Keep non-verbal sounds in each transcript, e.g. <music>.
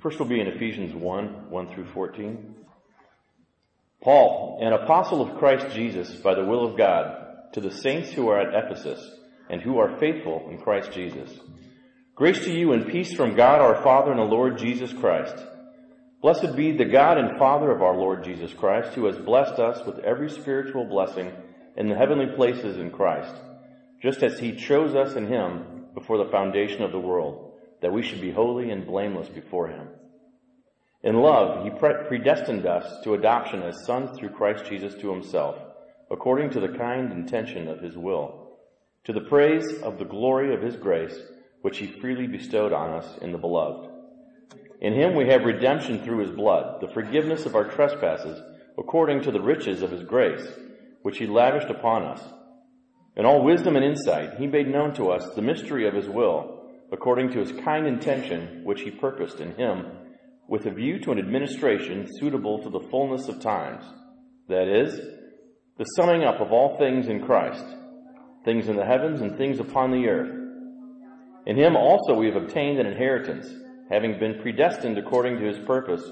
First we'll be in Ephesians 1, 1 through 14. Paul, an apostle of Christ Jesus by the will of God, to the saints who are at Ephesus and who are faithful in Christ Jesus. Grace to you and peace from God our Father and the Lord Jesus Christ. Blessed be the God and Father of our Lord Jesus Christ, who has blessed us with every spiritual blessing in the heavenly places in Christ, just as he chose us in him before the foundation of the world that we should be holy and blameless before him. In love, he predestined us to adoption as sons through Christ Jesus to himself, according to the kind intention of his will, to the praise of the glory of his grace, which he freely bestowed on us in the beloved. In him we have redemption through his blood, the forgiveness of our trespasses, according to the riches of his grace, which he lavished upon us. In all wisdom and insight, he made known to us the mystery of his will, according to his kind intention which he purposed in him, with a view to an administration suitable to the fullness of times. That is, the summing up of all things in Christ, things in the heavens and things upon the earth. In him also we have obtained an inheritance, having been predestined according to his purpose,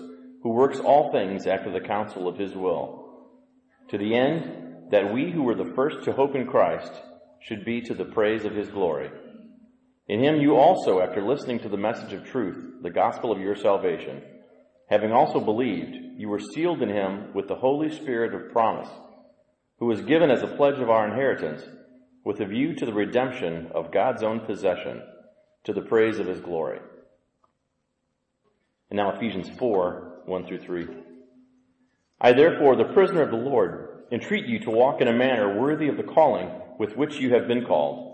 who works all things after the counsel of his will, to the end that we who were the first to hope in Christ should be to the praise of his glory. In him you also, after listening to the message of truth, the gospel of your salvation, having also believed, you were sealed in him with the Holy Spirit of promise, who was given as a pledge of our inheritance, with a view to the redemption of God's own possession, to the praise of his glory. And now Ephesians 4, 1 through 3. I therefore, the prisoner of the Lord, entreat you to walk in a manner worthy of the calling with which you have been called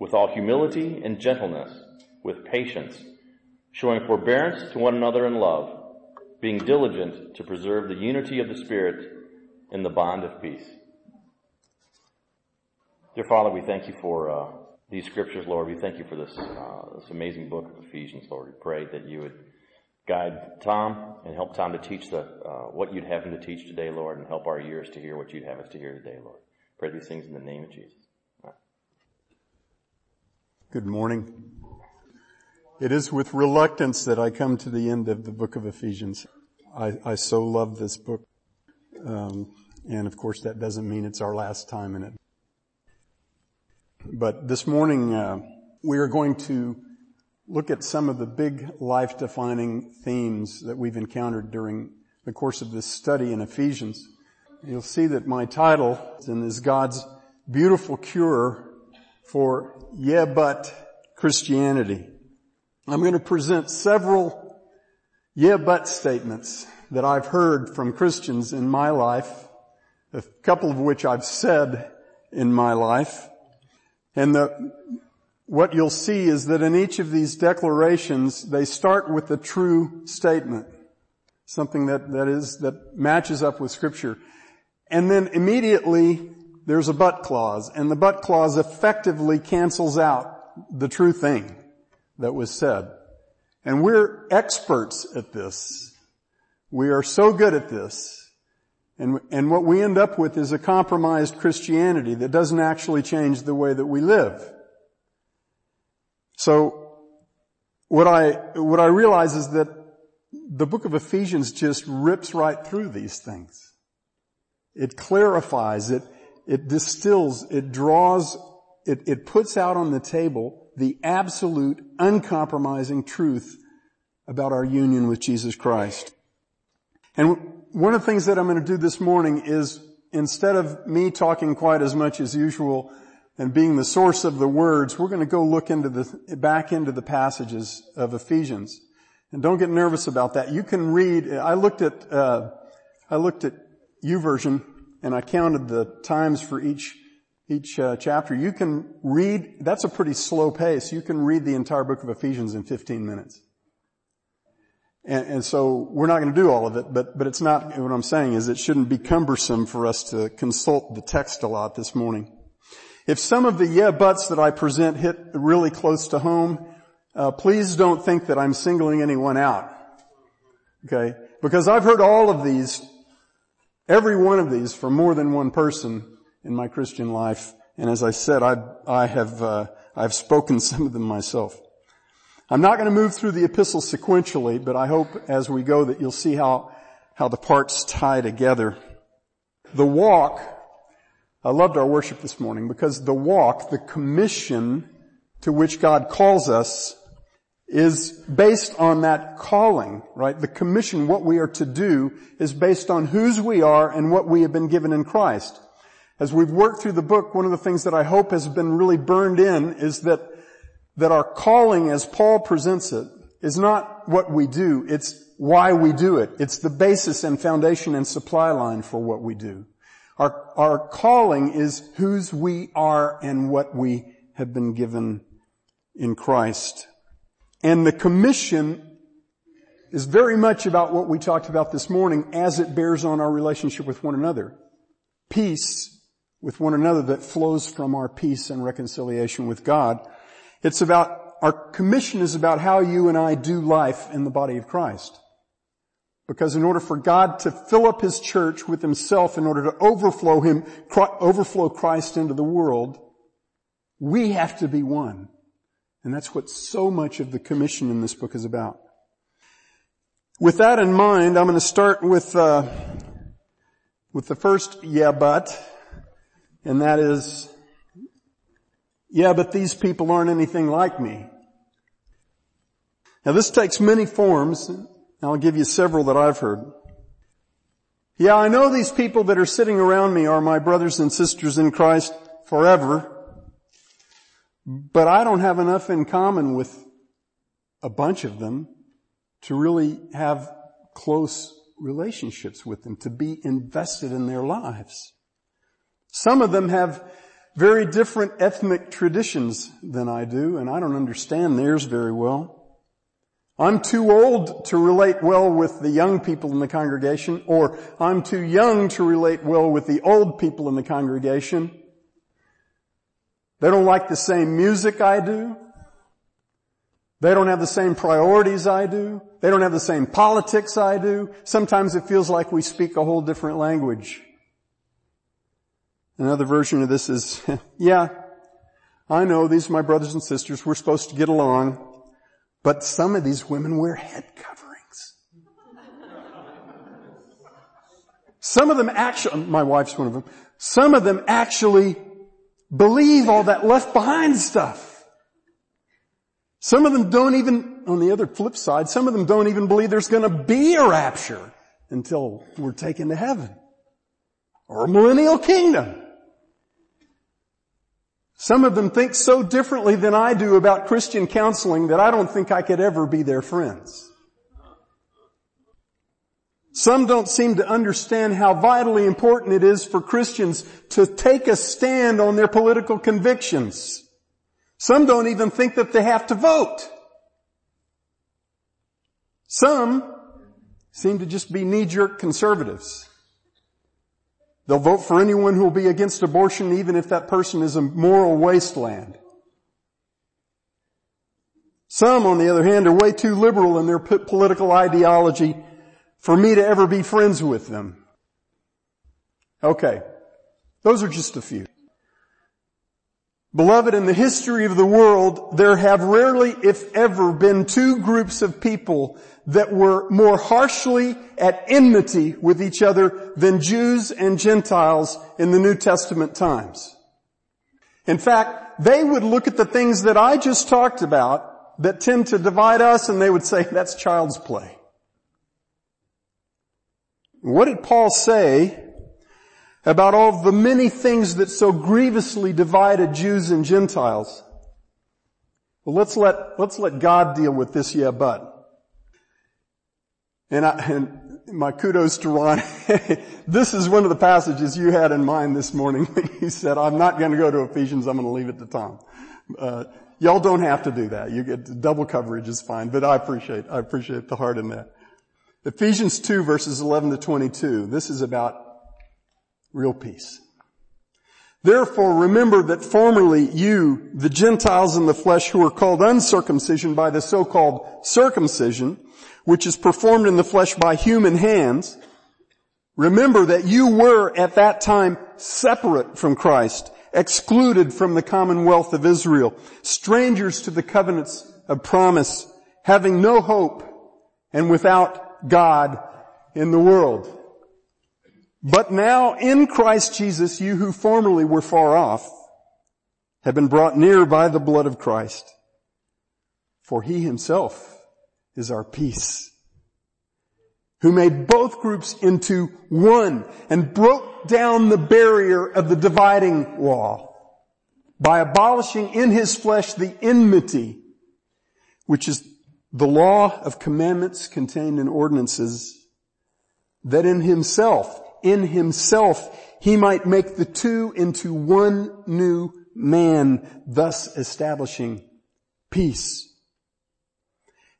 with all humility and gentleness, with patience, showing forbearance to one another in love, being diligent to preserve the unity of the Spirit in the bond of peace. Dear Father, we thank you for uh, these scriptures, Lord. We thank you for this, uh, this amazing book of Ephesians, Lord. We pray that you would guide Tom and help Tom to teach the, uh, what you'd have him to teach today, Lord, and help our ears to hear what you'd have us to hear today, Lord. Pray these things in the name of Jesus. Good morning. It is with reluctance that I come to the end of the book of Ephesians. I, I so love this book. Um, and of course that doesn't mean it's our last time in it. But this morning, uh, we are going to look at some of the big life defining themes that we've encountered during the course of this study in Ephesians. You'll see that my title is God's beautiful cure for yeah, but Christianity. I'm going to present several yeah, but statements that I've heard from Christians in my life, a couple of which I've said in my life. And the, what you'll see is that in each of these declarations, they start with a true statement. Something that, that is, that matches up with scripture. And then immediately there's a but clause, and the but clause effectively cancels out the true thing that was said. And we're experts at this. We are so good at this. And, and what we end up with is a compromised Christianity that doesn't actually change the way that we live. So, what I, what I realize is that the book of Ephesians just rips right through these things. It clarifies, it, it distills, it draws, it, it puts out on the table the absolute, uncompromising truth about our union with Jesus Christ. And one of the things that I'm going to do this morning is instead of me talking quite as much as usual and being the source of the words, we're going to go look into the, back into the passages of Ephesians. And don't get nervous about that. You can read, I looked at, uh, I looked at YouVersion and I counted the times for each each uh, chapter. You can read. That's a pretty slow pace. You can read the entire book of Ephesians in 15 minutes. And, and so we're not going to do all of it, but but it's not. What I'm saying is it shouldn't be cumbersome for us to consult the text a lot this morning. If some of the yeah buts that I present hit really close to home, uh, please don't think that I'm singling anyone out. Okay, because I've heard all of these Every one of these for more than one person in my Christian life. And as I said, I, I have, uh, I've spoken <laughs> some of them myself. I'm not going to move through the epistle sequentially, but I hope as we go that you'll see how, how the parts tie together. The walk, I loved our worship this morning because the walk, the commission to which God calls us is based on that calling, right? The commission, what we are to do, is based on whose we are and what we have been given in Christ. As we've worked through the book, one of the things that I hope has been really burned in is that, that our calling, as Paul presents it, is not what we do, it's why we do it. It's the basis and foundation and supply line for what we do. Our, our calling is whose we are and what we have been given in Christ. And the commission is very much about what we talked about this morning as it bears on our relationship with one another. Peace with one another that flows from our peace and reconciliation with God. It's about, our commission is about how you and I do life in the body of Christ. Because in order for God to fill up His church with Himself, in order to overflow Him, overflow Christ into the world, we have to be one. And that's what so much of the commission in this book is about. With that in mind, I'm going to start with, uh, with the first yeah but, and that is, yeah, but these people aren't anything like me. Now this takes many forms. I'll give you several that I've heard. Yeah, I know these people that are sitting around me are my brothers and sisters in Christ forever. But I don't have enough in common with a bunch of them to really have close relationships with them, to be invested in their lives. Some of them have very different ethnic traditions than I do, and I don't understand theirs very well. I'm too old to relate well with the young people in the congregation, or I'm too young to relate well with the old people in the congregation. They don't like the same music I do. They don't have the same priorities I do. They don't have the same politics I do. Sometimes it feels like we speak a whole different language. Another version of this is, <laughs> yeah, I know these are my brothers and sisters. We're supposed to get along. But some of these women wear head coverings. Some of them actually, my wife's one of them, some of them actually believe all that left behind stuff. Some of them don't even, on the other flip side, some of them don't even believe there's going to be a rapture until we're taken to heaven or a millennial kingdom. Some of them think so differently than I do about Christian counseling that I don't think I could ever be their friends. Some don't seem to understand how vitally important it is for Christians to take a stand on their political convictions. Some don't even think that they have to vote. Some seem to just be knee-jerk conservatives. They'll vote for anyone who will be against abortion even if that person is a moral wasteland. Some, on the other hand, are way too liberal in their political ideology for me to ever be friends with them. Okay. Those are just a few. Beloved, in the history of the world, there have rarely, if ever, been two groups of people that were more harshly at enmity with each other than Jews and Gentiles in the New Testament times. In fact, they would look at the things that I just talked about that tend to divide us and they would say, that's child's play. What did Paul say about all the many things that so grievously divided Jews and Gentiles? Well, let's let, let's let God deal with this, yeah, but. And, I, and my kudos to Ron. <laughs> this is one of the passages you had in mind this morning when you said, I'm not going to go to Ephesians, I'm going to leave it to Tom. Uh, y'all don't have to do that. You get double coverage is fine, but I appreciate, I appreciate the heart in that. Ephesians 2 verses 11 to 22. This is about real peace. Therefore remember that formerly you, the Gentiles in the flesh who were called uncircumcision by the so-called circumcision, which is performed in the flesh by human hands, remember that you were at that time separate from Christ, excluded from the commonwealth of Israel, strangers to the covenants of promise, having no hope and without God in the world. But now in Christ Jesus, you who formerly were far off have been brought near by the blood of Christ. For he himself is our peace, who made both groups into one and broke down the barrier of the dividing wall by abolishing in his flesh the enmity, which is the law of commandments contained in ordinances, that in himself, in himself, he might make the two into one new man, thus establishing peace.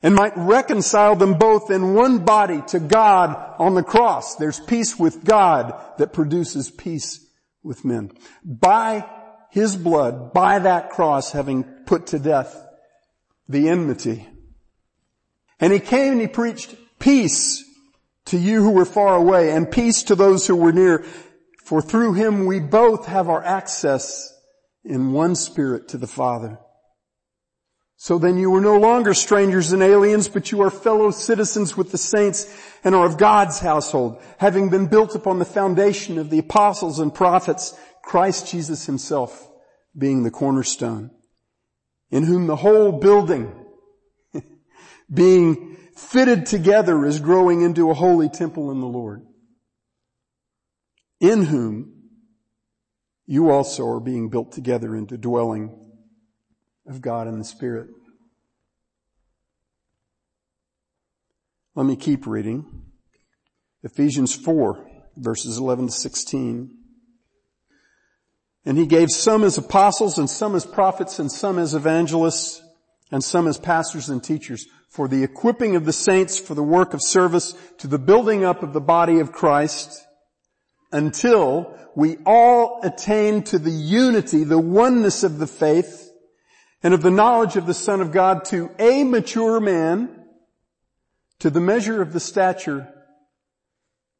And might reconcile them both in one body to God on the cross. There's peace with God that produces peace with men. By his blood, by that cross having put to death the enmity. And he came and he preached peace to you who were far away and peace to those who were near. For through him we both have our access in one spirit to the Father. So then you are no longer strangers and aliens, but you are fellow citizens with the saints and are of God's household, having been built upon the foundation of the apostles and prophets, Christ Jesus himself being the cornerstone, in whom the whole building being fitted together is growing into a holy temple in the Lord, in whom you also are being built together into dwelling of God in the Spirit. Let me keep reading. Ephesians 4 verses 11 to 16. And he gave some as apostles and some as prophets and some as evangelists and some as pastors and teachers for the equipping of the saints for the work of service to the building up of the body of Christ until we all attain to the unity, the oneness of the faith and of the knowledge of the Son of God to a mature man to the measure of the stature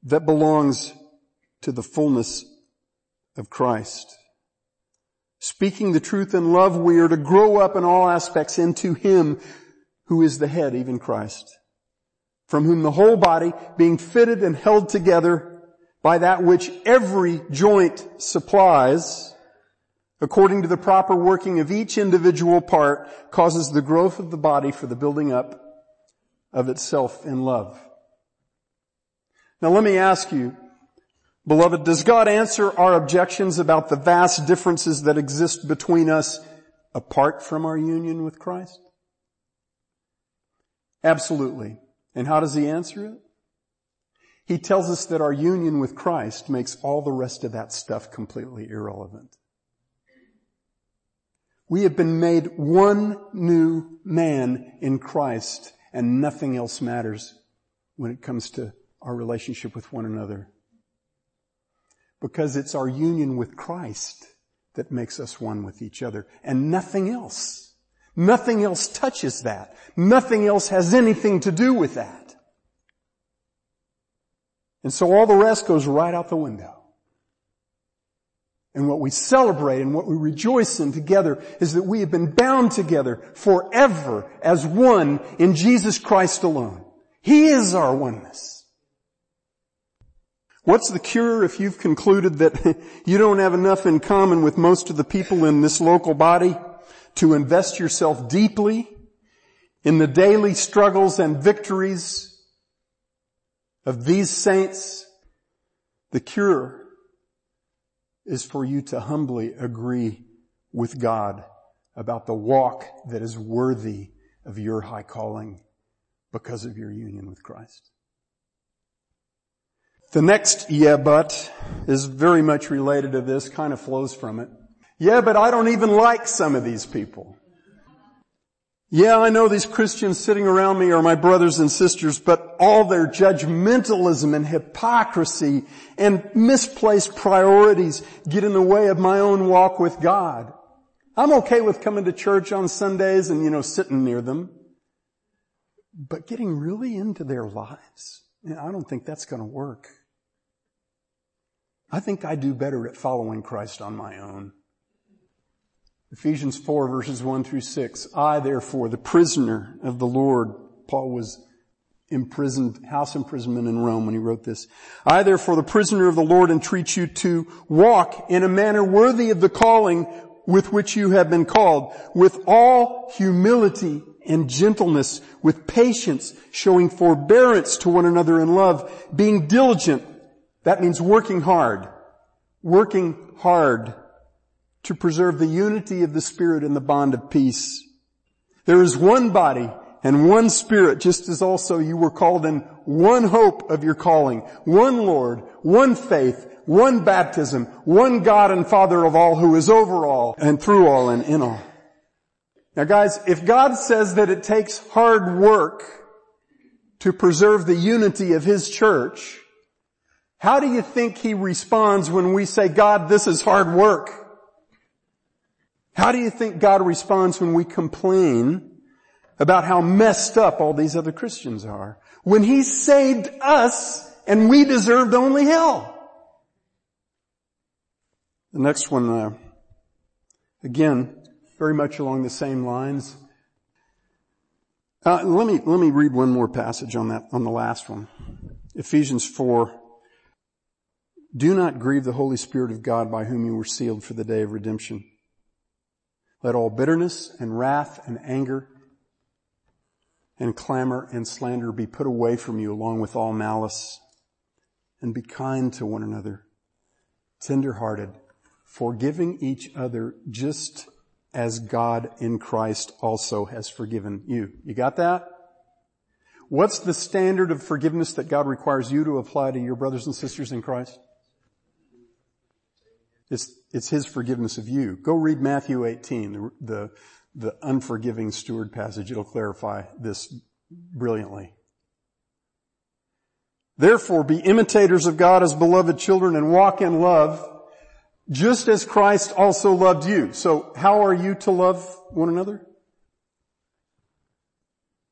that belongs to the fullness of Christ. Speaking the truth in love, we are to grow up in all aspects into Him who is the head, even Christ, from whom the whole body, being fitted and held together by that which every joint supplies, according to the proper working of each individual part, causes the growth of the body for the building up of itself in love. Now let me ask you, Beloved, does God answer our objections about the vast differences that exist between us apart from our union with Christ? Absolutely. And how does he answer it? He tells us that our union with Christ makes all the rest of that stuff completely irrelevant. We have been made one new man in Christ and nothing else matters when it comes to our relationship with one another because it's our union with Christ that makes us one with each other and nothing else. Nothing else touches that. Nothing else has anything to do with that. And so all the rest goes right out the window. And what we celebrate and what we rejoice in together is that we have been bound together forever as one in Jesus Christ alone. He is our oneness. What's the cure if you've concluded that <laughs> you don't have enough in common with most of the people in this local body to invest yourself deeply in the daily struggles and victories of these saints? The cure is for you to humbly agree with God about the walk that is worthy of your high calling because of your union with Christ. The next yeah but is very much related to this, kind of flows from it. Yeah, but I don't even like some of these people. Yeah, I know these Christians sitting around me are my brothers and sisters, but all their judgmentalism and hypocrisy and misplaced priorities get in the way of my own walk with God. I'm okay with coming to church on Sundays and, you know, sitting near them. But getting really into their lives, I don't think that's going to work. I think I do better at following Christ on my own. Ephesians 4 verses 1 through 6. I therefore, the prisoner of the Lord, Paul was imprisoned, house imprisonment in Rome when he wrote this. I therefore, the prisoner of the Lord, entreat you to walk in a manner worthy of the calling with which you have been called, with all humility and gentleness, with patience, showing forbearance to one another in love, being diligent. That means working hard. Working hard to preserve the unity of the Spirit in the bond of peace. There is one body and one Spirit, just as also you were called in one hope of your calling, one Lord, one faith, one baptism, one God and Father of all who is over all and through all and in all. Now guys, if God says that it takes hard work to preserve the unity of His church, how do you think He responds when we say, God, this is hard work? How do you think God responds when we complain about how messed up all these other Christians are? When He saved us and we deserved only hell. The next one, uh, again, very much along the same lines. Uh, let me let me read one more passage on that on the last one, Ephesians four. Do not grieve the Holy Spirit of God by whom you were sealed for the day of redemption. Let all bitterness and wrath and anger and clamor and slander be put away from you along with all malice and be kind to one another, tenderhearted, forgiving each other just as God in Christ also has forgiven you. You got that? What's the standard of forgiveness that God requires you to apply to your brothers and sisters in Christ? It's, it's His forgiveness of you. Go read Matthew 18, the, the, the unforgiving steward passage. It'll clarify this brilliantly. Therefore be imitators of God as beloved children and walk in love just as Christ also loved you. So how are you to love one another?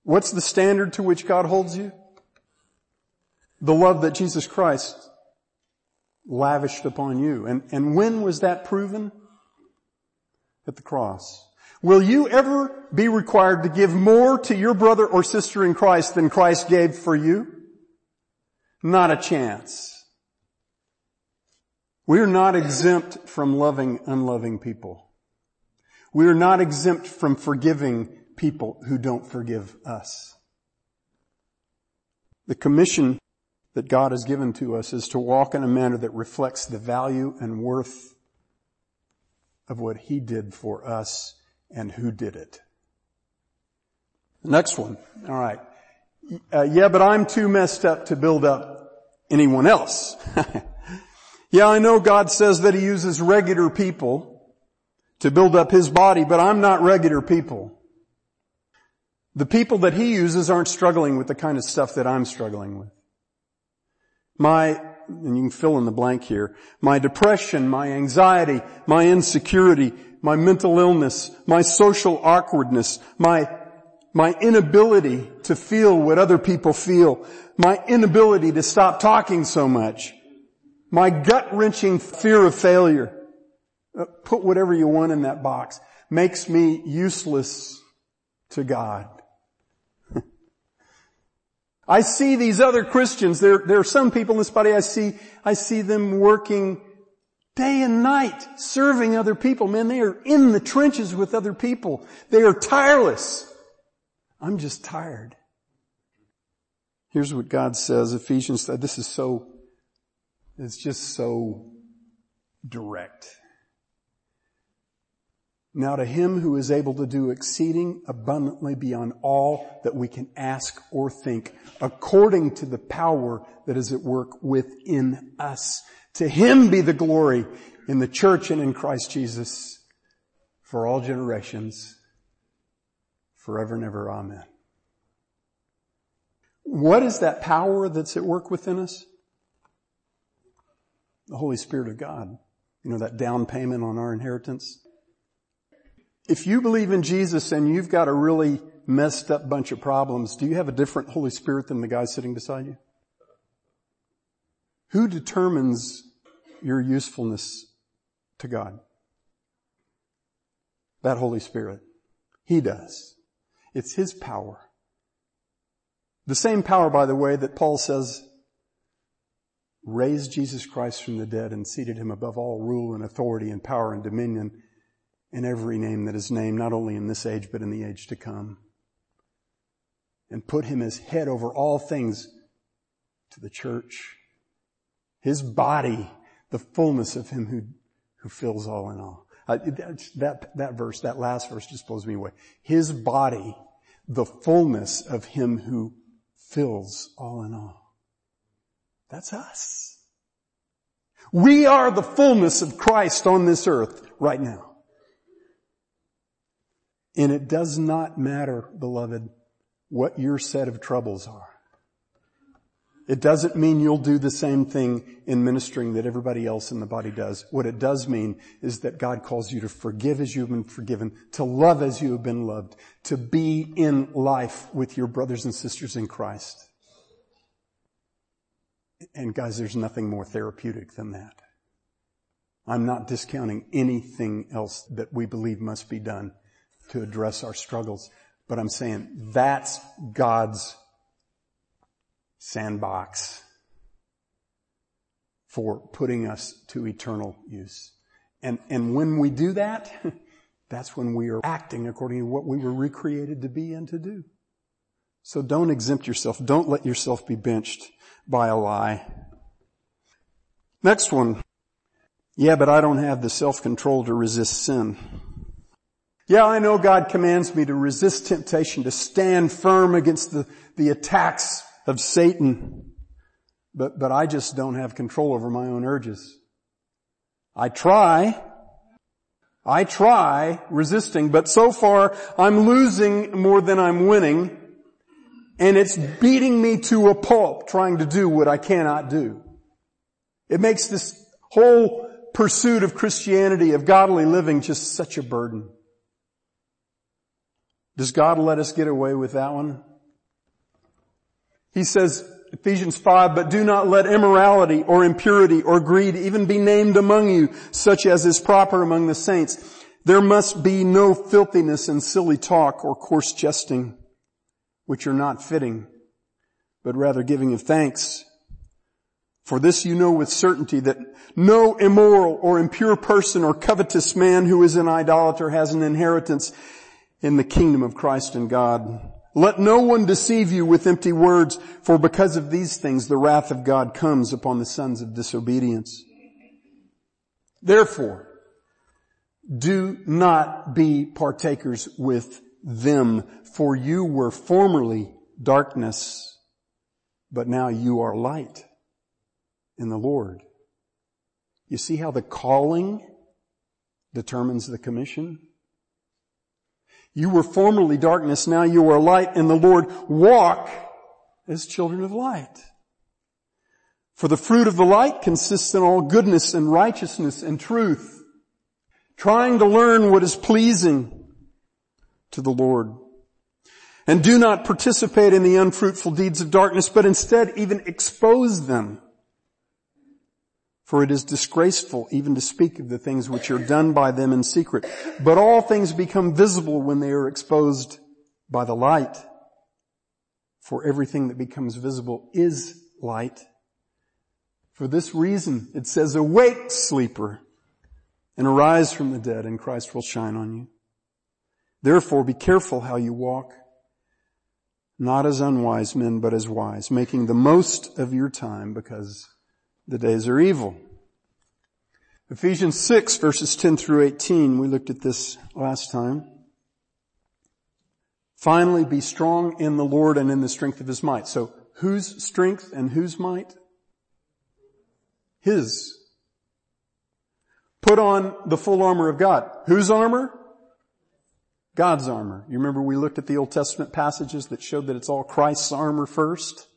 What's the standard to which God holds you? The love that Jesus Christ lavished upon you. And, and when was that proven? At the cross. Will you ever be required to give more to your brother or sister in Christ than Christ gave for you? Not a chance. We are not exempt from loving unloving people. We are not exempt from forgiving people who don't forgive us. The commission that God has given to us is to walk in a manner that reflects the value and worth of what He did for us and who did it. The next one. All right. Uh, yeah, but I'm too messed up to build up anyone else. <laughs> yeah, I know God says that He uses regular people to build up His body, but I'm not regular people. The people that He uses aren't struggling with the kind of stuff that I'm struggling with. My, and you can fill in the blank here, my depression, my anxiety, my insecurity, my mental illness, my social awkwardness, my, my inability to feel what other people feel, my inability to stop talking so much, my gut wrenching fear of failure, uh, put whatever you want in that box, makes me useless to God. I see these other Christians, there, there are some people in this body I see, I see them working day and night, serving other people. Man, they are in the trenches with other people. They are tireless. I'm just tired. Here's what God says, Ephesians, this is so, it's just so direct. Now to him who is able to do exceeding abundantly beyond all that we can ask or think, according to the power that is at work within us. To him be the glory in the church and in Christ Jesus for all generations, forever and ever. Amen. What is that power that's at work within us? The Holy Spirit of God. You know, that down payment on our inheritance. If you believe in Jesus and you've got a really messed up bunch of problems, do you have a different Holy Spirit than the guy sitting beside you? Who determines your usefulness to God? That Holy Spirit. He does. It's His power. The same power, by the way, that Paul says raised Jesus Christ from the dead and seated him above all rule and authority and power and dominion in every name that is named, not only in this age, but in the age to come. And put him as head over all things to the church. His body, the fullness of him who, who fills all in all. Uh, that, that verse, that last verse just blows me away. His body, the fullness of him who fills all in all. That's us. We are the fullness of Christ on this earth right now. And it does not matter, beloved, what your set of troubles are. It doesn't mean you'll do the same thing in ministering that everybody else in the body does. What it does mean is that God calls you to forgive as you've been forgiven, to love as you have been loved, to be in life with your brothers and sisters in Christ. And guys, there's nothing more therapeutic than that. I'm not discounting anything else that we believe must be done to address our struggles, but I'm saying that's God's sandbox for putting us to eternal use. And, and when we do that, <laughs> that's when we are acting according to what we were recreated to be and to do. So don't exempt yourself. Don't let yourself be benched by a lie. Next one. Yeah, but I don't have the self-control to resist sin. Yeah, I know God commands me to resist temptation, to stand firm against the, the attacks of Satan. But, but I just don't have control over my own urges. I try. I try resisting, but so far I'm losing more than I'm winning. And it's beating me to a pulp trying to do what I cannot do. It makes this whole pursuit of Christianity, of godly living, just such a burden. Does God let us get away with that one? He says, Ephesians 5, but do not let immorality or impurity or greed even be named among you, such as is proper among the saints. There must be no filthiness and silly talk or coarse jesting, which are not fitting, but rather giving of thanks. For this you know with certainty that no immoral or impure person or covetous man who is an idolater has an inheritance in the kingdom of Christ and God. Let no one deceive you with empty words, for because of these things the wrath of God comes upon the sons of disobedience. Therefore, do not be partakers with them, for you were formerly darkness, but now you are light in the Lord. You see how the calling determines the commission? You were formerly darkness, now you are light in the Lord. Walk as children of light. For the fruit of the light consists in all goodness and righteousness and truth, trying to learn what is pleasing to the Lord. And do not participate in the unfruitful deeds of darkness, but instead even expose them. For it is disgraceful even to speak of the things which are done by them in secret. But all things become visible when they are exposed by the light. For everything that becomes visible is light. For this reason, it says, awake sleeper and arise from the dead and Christ will shine on you. Therefore be careful how you walk, not as unwise men, but as wise, making the most of your time because the days are evil. Ephesians 6 verses 10 through 18, we looked at this last time. Finally be strong in the Lord and in the strength of His might. So whose strength and whose might? His. Put on the full armor of God. Whose armor? God's armor. You remember we looked at the Old Testament passages that showed that it's all Christ's armor first?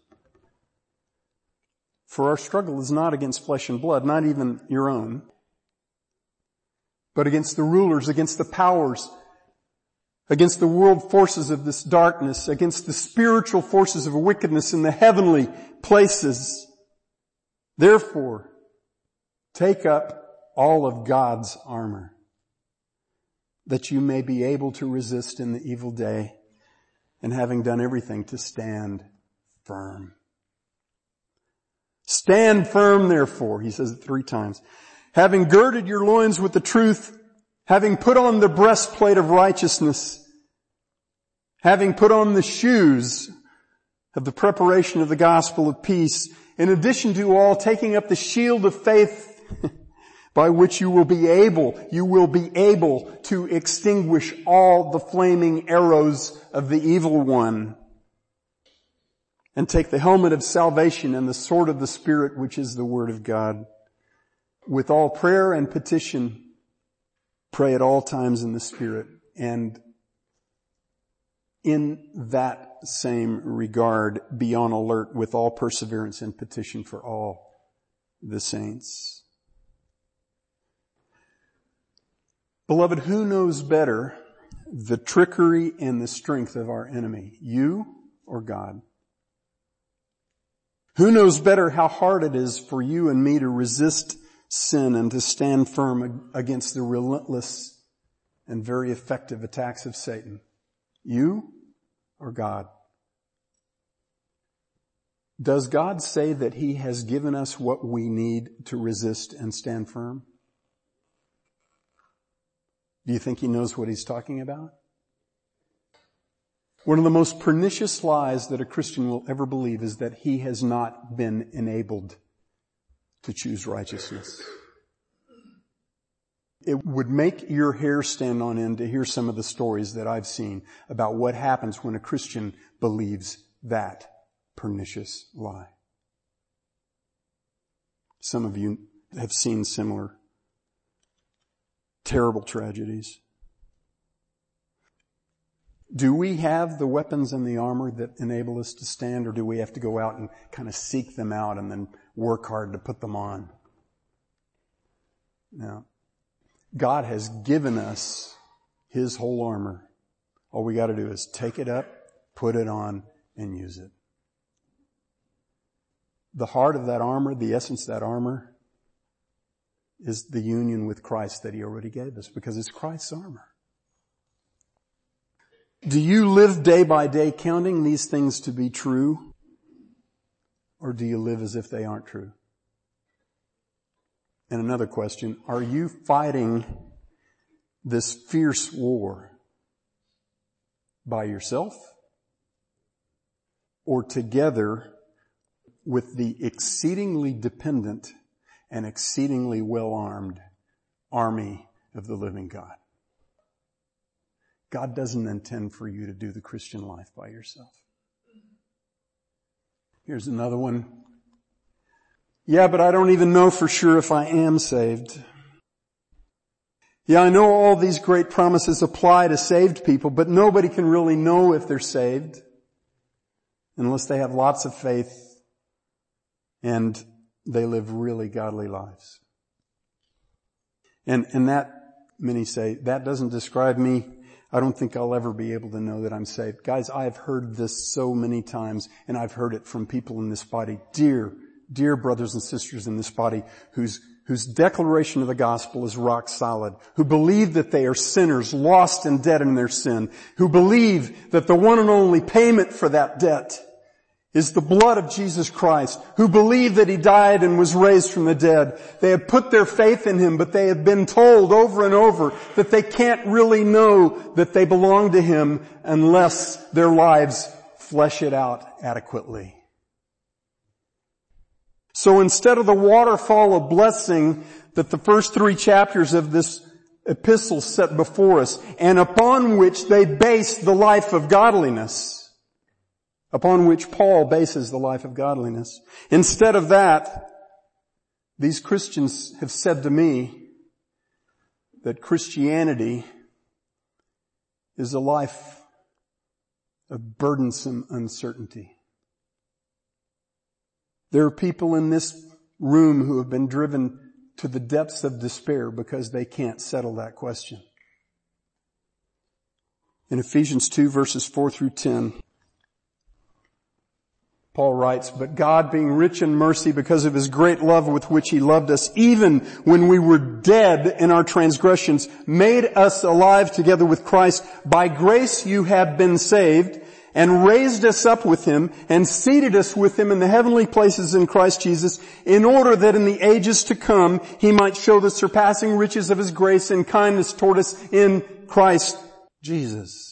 For our struggle is not against flesh and blood, not even your own, but against the rulers, against the powers, against the world forces of this darkness, against the spiritual forces of wickedness in the heavenly places. Therefore, take up all of God's armor that you may be able to resist in the evil day and having done everything to stand firm. Stand firm therefore, he says it three times. Having girded your loins with the truth, having put on the breastplate of righteousness, having put on the shoes of the preparation of the gospel of peace, in addition to all taking up the shield of faith <laughs> by which you will be able, you will be able to extinguish all the flaming arrows of the evil one. And take the helmet of salvation and the sword of the Spirit, which is the Word of God. With all prayer and petition, pray at all times in the Spirit. And in that same regard, be on alert with all perseverance and petition for all the saints. Beloved, who knows better the trickery and the strength of our enemy? You or God? Who knows better how hard it is for you and me to resist sin and to stand firm against the relentless and very effective attacks of Satan? You or God? Does God say that He has given us what we need to resist and stand firm? Do you think he knows what he's talking about? One of the most pernicious lies that a Christian will ever believe is that he has not been enabled to choose righteousness. It would make your hair stand on end to hear some of the stories that I've seen about what happens when a Christian believes that pernicious lie. Some of you have seen similar terrible tragedies. Do we have the weapons and the armor that enable us to stand or do we have to go out and kind of seek them out and then work hard to put them on? Now, God has given us His whole armor. All we gotta do is take it up, put it on, and use it. The heart of that armor, the essence of that armor, is the union with Christ that he already gave us because it's Christ's armor. Do you live day by day counting these things to be true? Or do you live as if they aren't true? And another question, are you fighting this fierce war by yourself or together with the exceedingly dependent and exceedingly well armed army of the living God. God doesn't intend for you to do the Christian life by yourself. Here's another one. Yeah, but I don't even know for sure if I am saved. Yeah, I know all these great promises apply to saved people, but nobody can really know if they're saved unless they have lots of faith and they live really godly lives. And, and that, many say, that doesn't describe me. I don't think I'll ever be able to know that I'm saved. Guys, I've heard this so many times and I've heard it from people in this body. Dear, dear brothers and sisters in this body whose whose declaration of the gospel is rock solid, who believe that they are sinners, lost and dead in their sin, who believe that the one and only payment for that debt is the blood of Jesus Christ, who believe that He died and was raised from the dead. They have put their faith in Him, but they have been told over and over that they can't really know that they belong to Him unless their lives flesh it out adequately. So instead of the waterfall of blessing that the first three chapters of this epistle set before us, and upon which they base the life of godliness, upon which Paul bases the life of godliness. Instead of that, these Christians have said to me that Christianity is a life of burdensome uncertainty. There are people in this room who have been driven to the depths of despair because they can't settle that question. In Ephesians 2 verses 4 through 10, Paul writes, but God being rich in mercy because of his great love with which he loved us, even when we were dead in our transgressions, made us alive together with Christ. By grace you have been saved and raised us up with him and seated us with him in the heavenly places in Christ Jesus in order that in the ages to come he might show the surpassing riches of his grace and kindness toward us in Christ Jesus.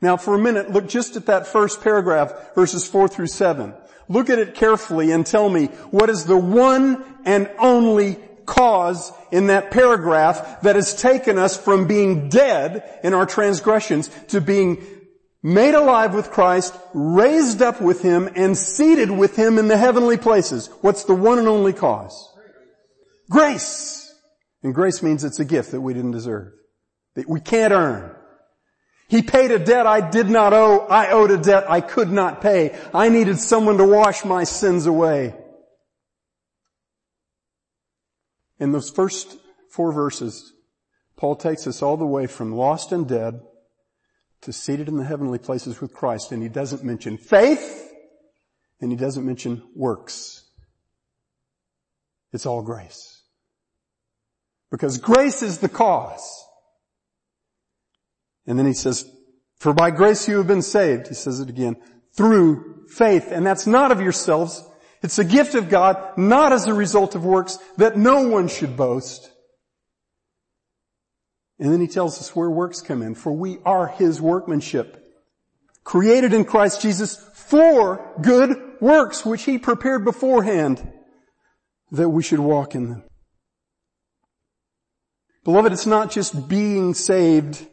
Now for a minute, look just at that first paragraph, verses four through seven. Look at it carefully and tell me what is the one and only cause in that paragraph that has taken us from being dead in our transgressions to being made alive with Christ, raised up with Him, and seated with Him in the heavenly places. What's the one and only cause? Grace. And grace means it's a gift that we didn't deserve. That we can't earn. He paid a debt I did not owe. I owed a debt I could not pay. I needed someone to wash my sins away. In those first four verses, Paul takes us all the way from lost and dead to seated in the heavenly places with Christ. And he doesn't mention faith and he doesn't mention works. It's all grace. Because grace is the cause. And then he says, for by grace you have been saved, he says it again, through faith. And that's not of yourselves. It's a gift of God, not as a result of works, that no one should boast. And then he tells us where works come in, for we are his workmanship, created in Christ Jesus for good works, which he prepared beforehand that we should walk in them. Beloved, it's not just being saved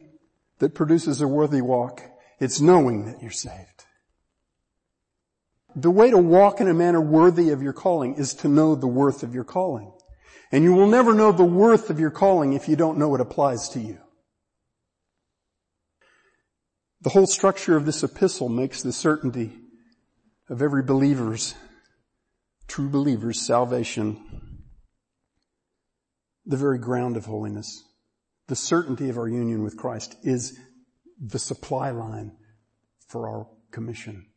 that produces a worthy walk. It's knowing that you're saved. The way to walk in a manner worthy of your calling is to know the worth of your calling. And you will never know the worth of your calling if you don't know it applies to you. The whole structure of this epistle makes the certainty of every believer's, true believer's salvation the very ground of holiness the certainty of our union with Christ is the supply line for our commission.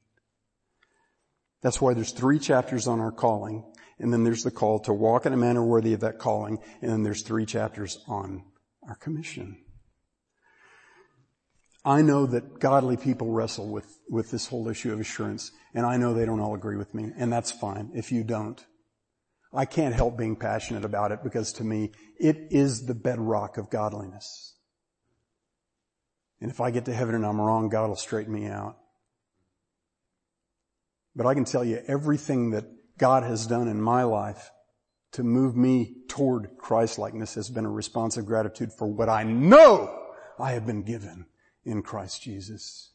That's why there's three chapters on our calling, and then there's the call to walk in a manner worthy of that calling, and then there's three chapters on our commission. I know that godly people wrestle with, with this whole issue of assurance, and I know they don't all agree with me, and that's fine if you don't. I can't help being passionate about it because to me, it is the bedrock of godliness. And if I get to heaven and I'm wrong, God will straighten me out. But I can tell you everything that God has done in my life to move me toward Christlikeness has been a response of gratitude for what I know I have been given in Christ Jesus.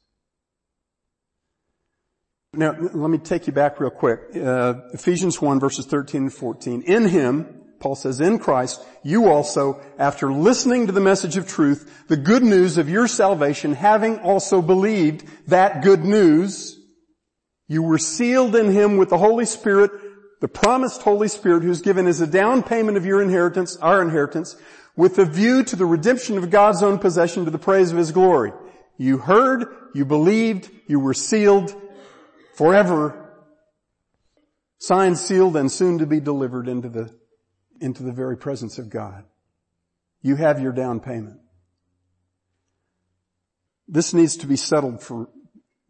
Now, let me take you back real quick. Uh, Ephesians 1 verses 13 and 14. In Him, Paul says, in Christ, you also, after listening to the message of truth, the good news of your salvation, having also believed that good news, you were sealed in Him with the Holy Spirit, the promised Holy Spirit who's given as a down payment of your inheritance, our inheritance, with a view to the redemption of God's own possession to the praise of His glory. You heard, you believed, you were sealed, forever, signed, sealed, and soon to be delivered into the, into the very presence of God. You have your down payment. This needs to be settled for,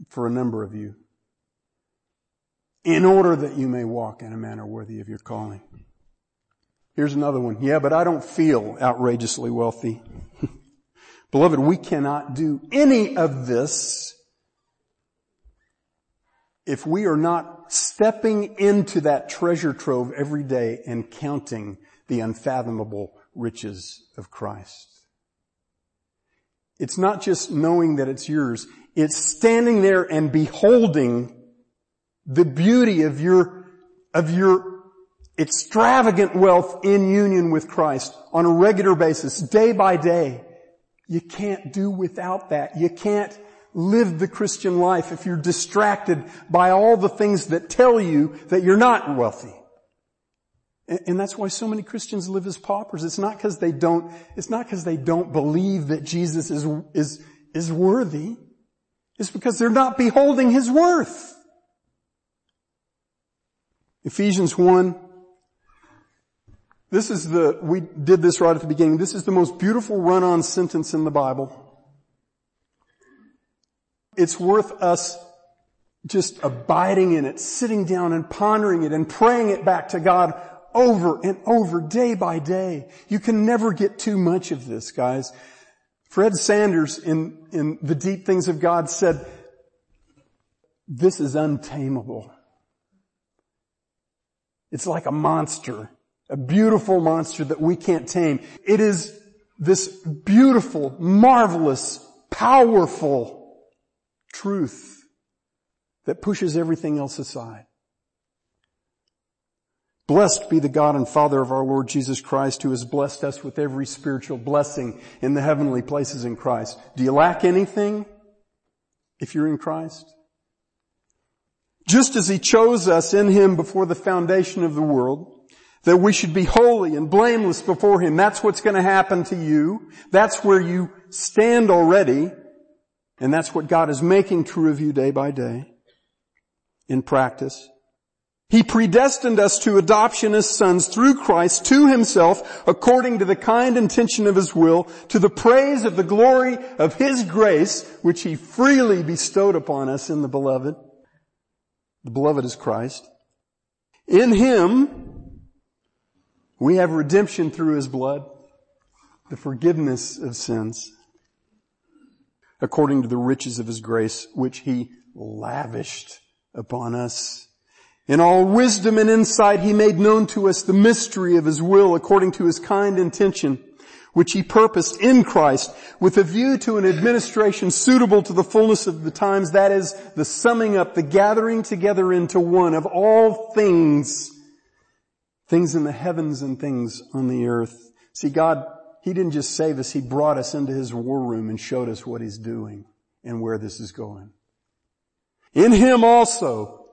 for a number of you in order that you may walk in a manner worthy of your calling. Here's another one. Yeah, but I don't feel outrageously wealthy. <laughs> Beloved, we cannot do any of this if we are not stepping into that treasure trove every day and counting the unfathomable riches of Christ. It's not just knowing that it's yours, it's standing there and beholding the beauty of your, of your extravagant wealth in union with Christ on a regular basis, day by day. You can't do without that. You can't live the Christian life if you're distracted by all the things that tell you that you're not wealthy. And that's why so many Christians live as paupers. It's not because they don't, it's not because they don't believe that Jesus is, is, is worthy. It's because they're not beholding His worth. Ephesians 1. This is the, we did this right at the beginning. This is the most beautiful run-on sentence in the Bible. It's worth us just abiding in it, sitting down and pondering it and praying it back to God over and over, day by day. You can never get too much of this, guys. Fred Sanders in, in The Deep Things of God said, this is untamable. It's like a monster, a beautiful monster that we can't tame. It is this beautiful, marvelous, powerful truth that pushes everything else aside. Blessed be the God and Father of our Lord Jesus Christ who has blessed us with every spiritual blessing in the heavenly places in Christ. Do you lack anything if you're in Christ? Just as He chose us in Him before the foundation of the world, that we should be holy and blameless before Him. That's what's going to happen to you. That's where you stand already. And that's what God is making true of you day by day in practice. He predestined us to adoption as sons through Christ to himself according to the kind intention of his will to the praise of the glory of his grace which he freely bestowed upon us in the beloved. The beloved is Christ. In him we have redemption through his blood, the forgiveness of sins according to the riches of his grace which he lavished upon us in all wisdom and insight he made known to us the mystery of his will according to his kind intention, which he purposed in Christ with a view to an administration suitable to the fullness of the times, that is, the summing up, the gathering together into one of all things, things in the heavens and things on the earth. See, God, he didn't just save us, he brought us into his war room and showed us what he's doing and where this is going. In him also,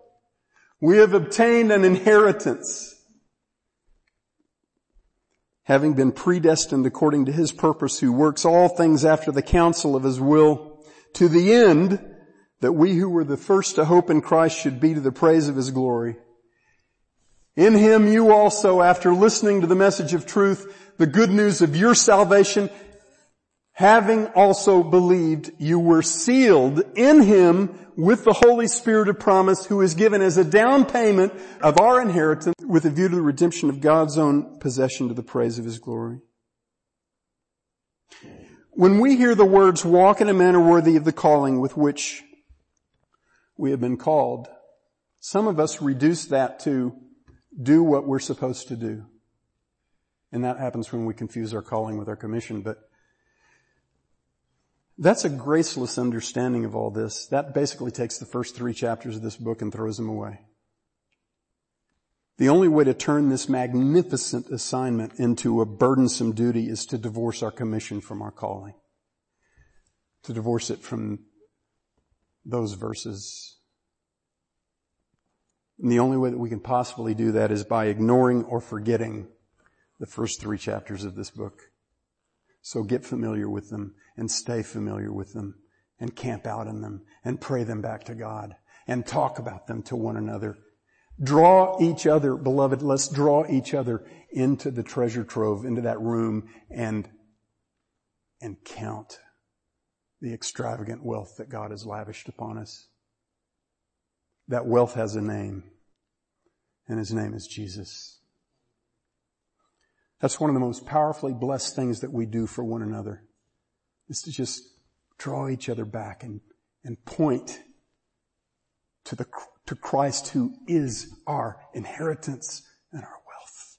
we have obtained an inheritance. Having been predestined according to his purpose who works all things after the counsel of his will to the end that we who were the first to hope in Christ should be to the praise of his glory. In him you also, after listening to the message of truth, the good news of your salvation, having also believed, you were sealed in him with the Holy Spirit of promise who is given as a down payment of our inheritance with a view to the redemption of God's own possession to the praise of his glory. When we hear the words walk in a manner worthy of the calling with which we have been called, some of us reduce that to do what we're supposed to do. And that happens when we confuse our calling with our commission, but that's a graceless understanding of all this. That basically takes the first three chapters of this book and throws them away. The only way to turn this magnificent assignment into a burdensome duty is to divorce our commission from our calling. To divorce it from those verses. And the only way that we can possibly do that is by ignoring or forgetting the first three chapters of this book. So get familiar with them and stay familiar with them and camp out in them and pray them back to God and talk about them to one another. Draw each other, beloved, let's draw each other into the treasure trove, into that room and, and count the extravagant wealth that God has lavished upon us. That wealth has a name and his name is Jesus. That's one of the most powerfully blessed things that we do for one another is to just draw each other back and, and point to the, to Christ who is our inheritance and our wealth.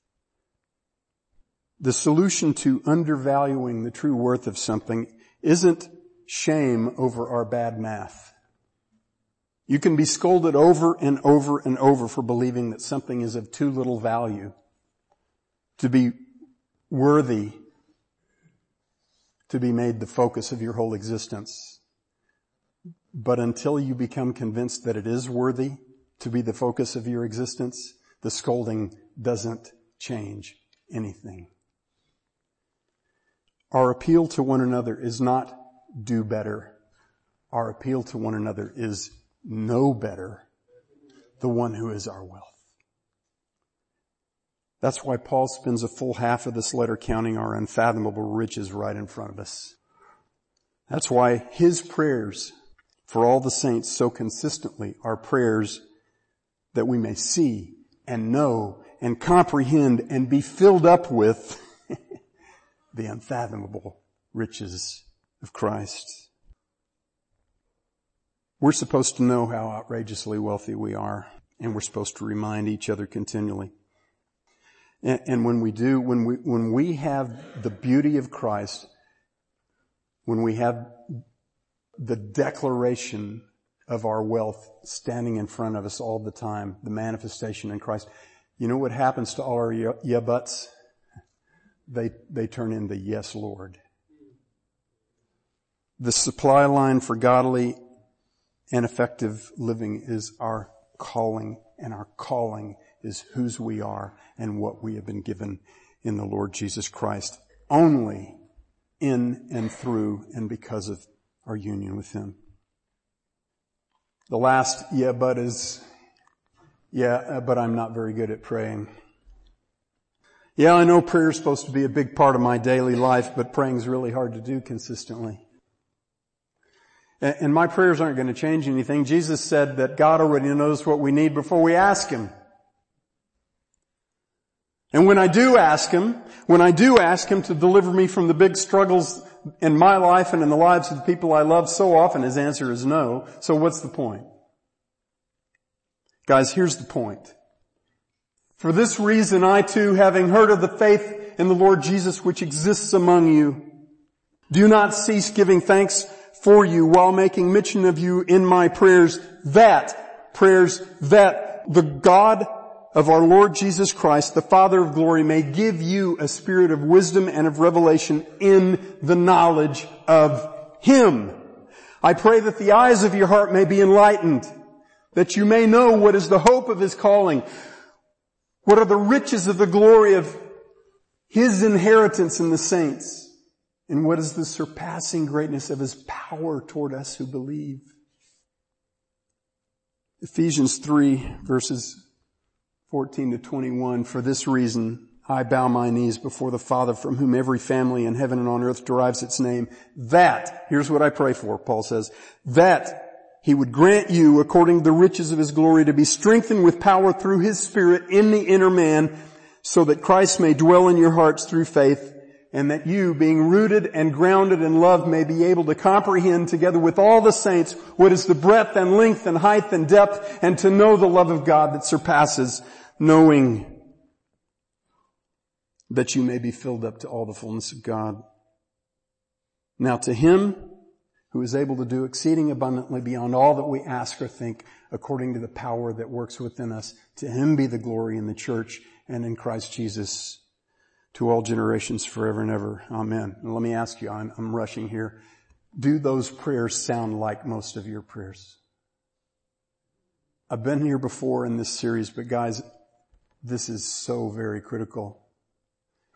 The solution to undervaluing the true worth of something isn't shame over our bad math. You can be scolded over and over and over for believing that something is of too little value to be worthy to be made the focus of your whole existence. But until you become convinced that it is worthy to be the focus of your existence, the scolding doesn't change anything. Our appeal to one another is not do better. Our appeal to one another is know better the one who is our wealth. That's why Paul spends a full half of this letter counting our unfathomable riches right in front of us. That's why his prayers for all the saints so consistently are prayers that we may see and know and comprehend and be filled up with <laughs> the unfathomable riches of Christ. We're supposed to know how outrageously wealthy we are, and we're supposed to remind each other continually. And, and when we do, when we, when we have the beauty of Christ, when we have the declaration of our wealth standing in front of us all the time, the manifestation in Christ, you know what happens to all our yeah buts? They, they turn into yes, Lord. The supply line for godly and effective living is our calling and our calling is whose we are and what we have been given in the Lord Jesus Christ. Only in and through and because of our union with Him. The last yeah but is, yeah, but I'm not very good at praying. Yeah, I know prayer is supposed to be a big part of my daily life, but praying is really hard to do consistently. And my prayers aren't going to change anything. Jesus said that God already knows what we need before we ask Him. And when I do ask Him, when I do ask Him to deliver me from the big struggles in my life and in the lives of the people I love, so often His answer is no. So what's the point? Guys, here's the point. For this reason I too, having heard of the faith in the Lord Jesus which exists among you, do not cease giving thanks for you while making mention of you in my prayers that, prayers that the God of our Lord Jesus Christ, the Father of glory, may give you a spirit of wisdom and of revelation in the knowledge of Him. I pray that the eyes of your heart may be enlightened, that you may know what is the hope of His calling, what are the riches of the glory of His inheritance in the saints, and what is the surpassing greatness of his power toward us who believe? Ephesians 3 verses 14 to 21. For this reason, I bow my knees before the Father from whom every family in heaven and on earth derives its name. That, here's what I pray for, Paul says, that he would grant you, according to the riches of his glory, to be strengthened with power through his spirit in the inner man, so that Christ may dwell in your hearts through faith, and that you, being rooted and grounded in love, may be able to comprehend together with all the saints what is the breadth and length and height and depth, and to know the love of God that surpasses knowing that you may be filled up to all the fullness of God. Now to him who is able to do exceeding abundantly beyond all that we ask or think according to the power that works within us, to him be the glory in the church and in Christ Jesus to all generations forever and ever. Amen. And let me ask you, I'm, I'm rushing here. Do those prayers sound like most of your prayers? I've been here before in this series, but guys, this is so very critical.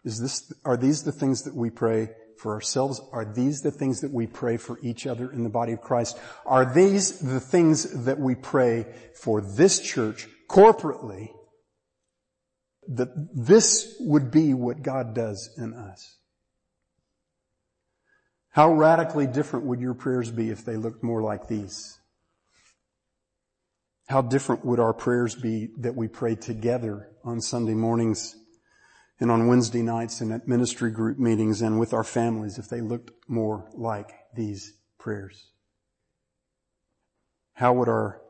Is this, are these the things that we pray for ourselves? Are these the things that we pray for each other in the body of Christ? Are these the things that we pray for this church corporately that this would be what God does in us. How radically different would your prayers be if they looked more like these? How different would our prayers be that we pray together on Sunday mornings and on Wednesday nights and at ministry group meetings and with our families if they looked more like these prayers? How would our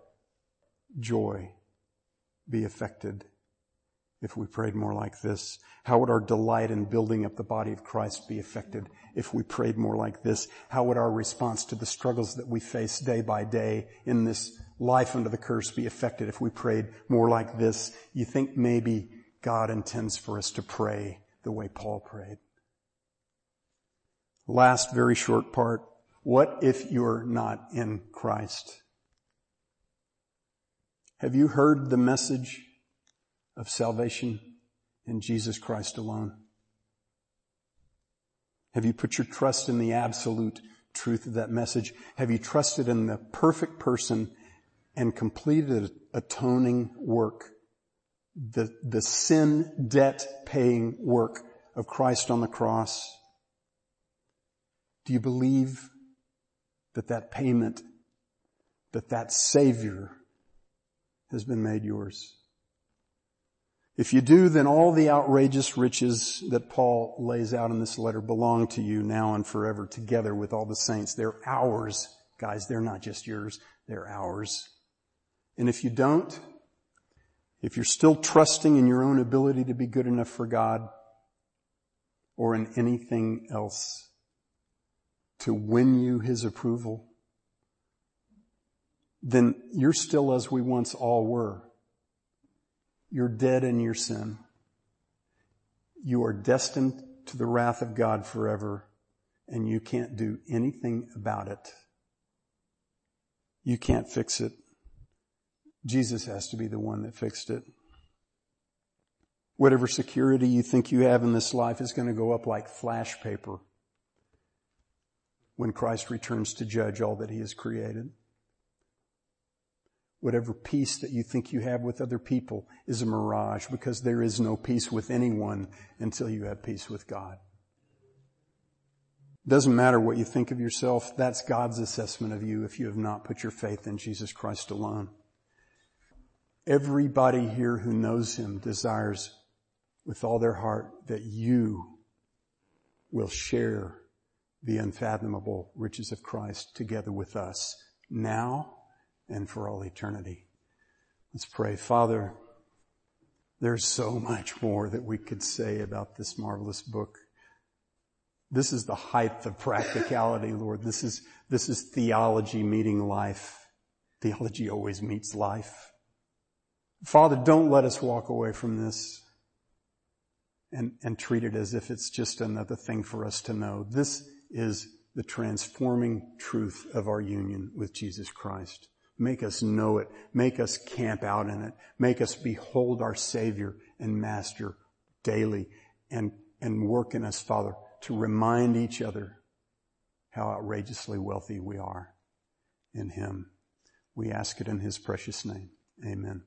joy be affected if we prayed more like this? How would our delight in building up the body of Christ be affected if we prayed more like this? How would our response to the struggles that we face day by day in this life under the curse be affected if we prayed more like this? You think maybe God intends for us to pray the way Paul prayed? Last very short part. What if you're not in Christ? Have you heard the message of salvation in Jesus Christ alone? Have you put your trust in the absolute truth of that message? Have you trusted in the perfect person and completed atoning work the, the sin debt paying work of Christ on the cross? Do you believe that that payment, that that savior has been made yours? If you do, then all the outrageous riches that Paul lays out in this letter belong to you now and forever together with all the saints. They're ours. Guys, they're not just yours. They're ours. And if you don't, if you're still trusting in your own ability to be good enough for God or in anything else to win you His approval, then you're still as we once all were. You're dead in your sin. You are destined to the wrath of God forever and you can't do anything about it. You can't fix it. Jesus has to be the one that fixed it. Whatever security you think you have in this life is going to go up like flash paper when Christ returns to judge all that he has created. Whatever peace that you think you have with other people is a mirage because there is no peace with anyone until you have peace with God. Doesn't matter what you think of yourself. That's God's assessment of you if you have not put your faith in Jesus Christ alone. Everybody here who knows Him desires with all their heart that you will share the unfathomable riches of Christ together with us now and for all eternity. Let's pray. Father, there's so much more that we could say about this marvelous book. This is the height of practicality, Lord. This is, this is theology meeting life. Theology always meets life. Father, don't let us walk away from this and, and treat it as if it's just another thing for us to know. This is the transforming truth of our union with Jesus Christ. Make us know it. Make us camp out in it. Make us behold our Savior and Master daily and, and work in us, Father, to remind each other how outrageously wealthy we are in Him. We ask it in His precious name. Amen.